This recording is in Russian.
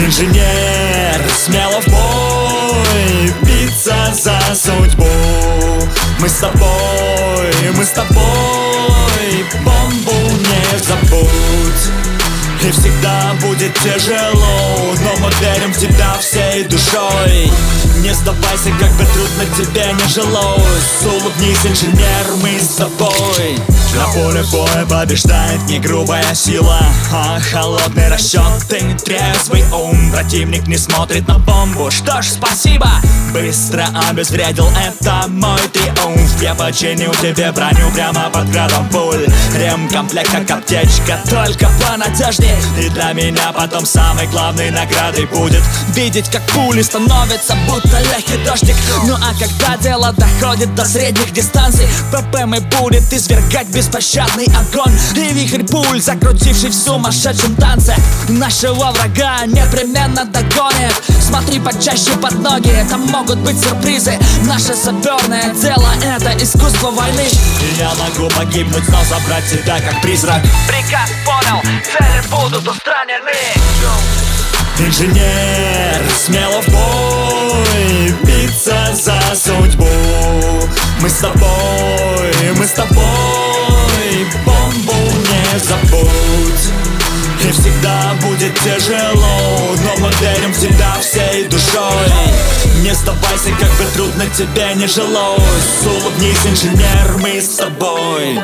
Инженер, смело в бой Биться за судьбу. Мы с тобой, мы с тобой Бомбу не забудь. И всегда будет тяжело Но мы верим в тебя всей душой. Не сдавайся, как бы трудно тебе не жилось. Улыбнись, инженер, мы с тобой На поле боя побеждает не грубая сила А холодный расчет. И трезвый ум Противник не смотрит на бомбу. Что ж, спасибо, быстро обезвредил Это мой триумф. Я починил тебе броню прямо под градом пуль. Ремкомплект как аптечка, только понадежнее И для меня потом самой главной наградой будет Видеть, как пули становятся будто легкий дождик. Ну а когда дело доходит до средних дистанций ППМ и будет извергать беспощадный огонь. И вихрь пуль, закрутивший в сумасшедшем танце. Нашего врага непременно догонит. Смотри почаще под ноги, там могут быть сюрпризы. Наше саперное дело это искусство войны. Я могу погибнуть, но забрать тебя как призрак. Приказ понял, цели будут устранены. Инженер, смело в бой Биться за судьбу. Мы с тобой, мы с тобой будет тяжело Но мы верим в тебя всей душой. Не сдавайся, как бы трудно тебе не жилось. Улыбнись, инженер, мы с тобой